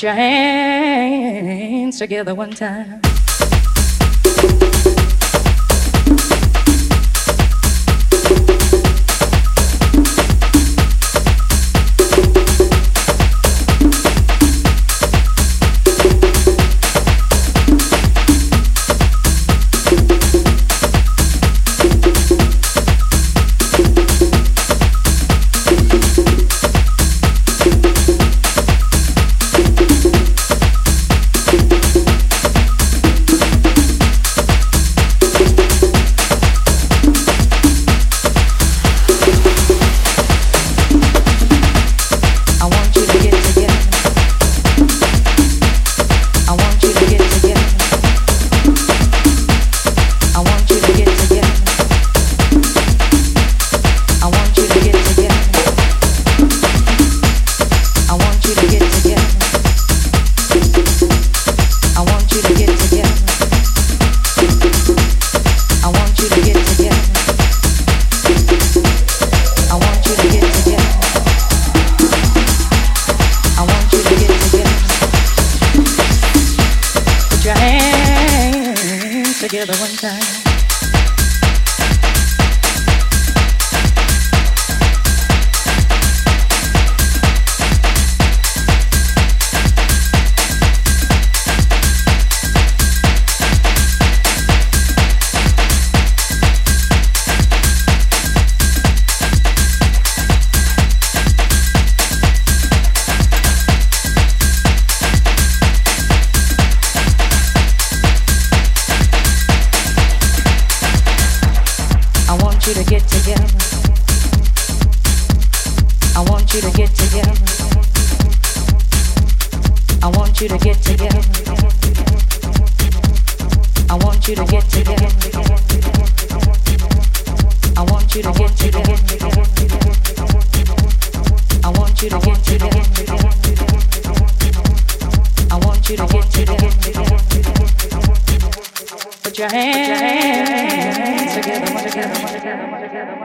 Put your hands together one time. Together one time. Want you to get together. I want you to get together. I want you to get together. I want you to get together. I want you to get together. I want you to get together. Put your hands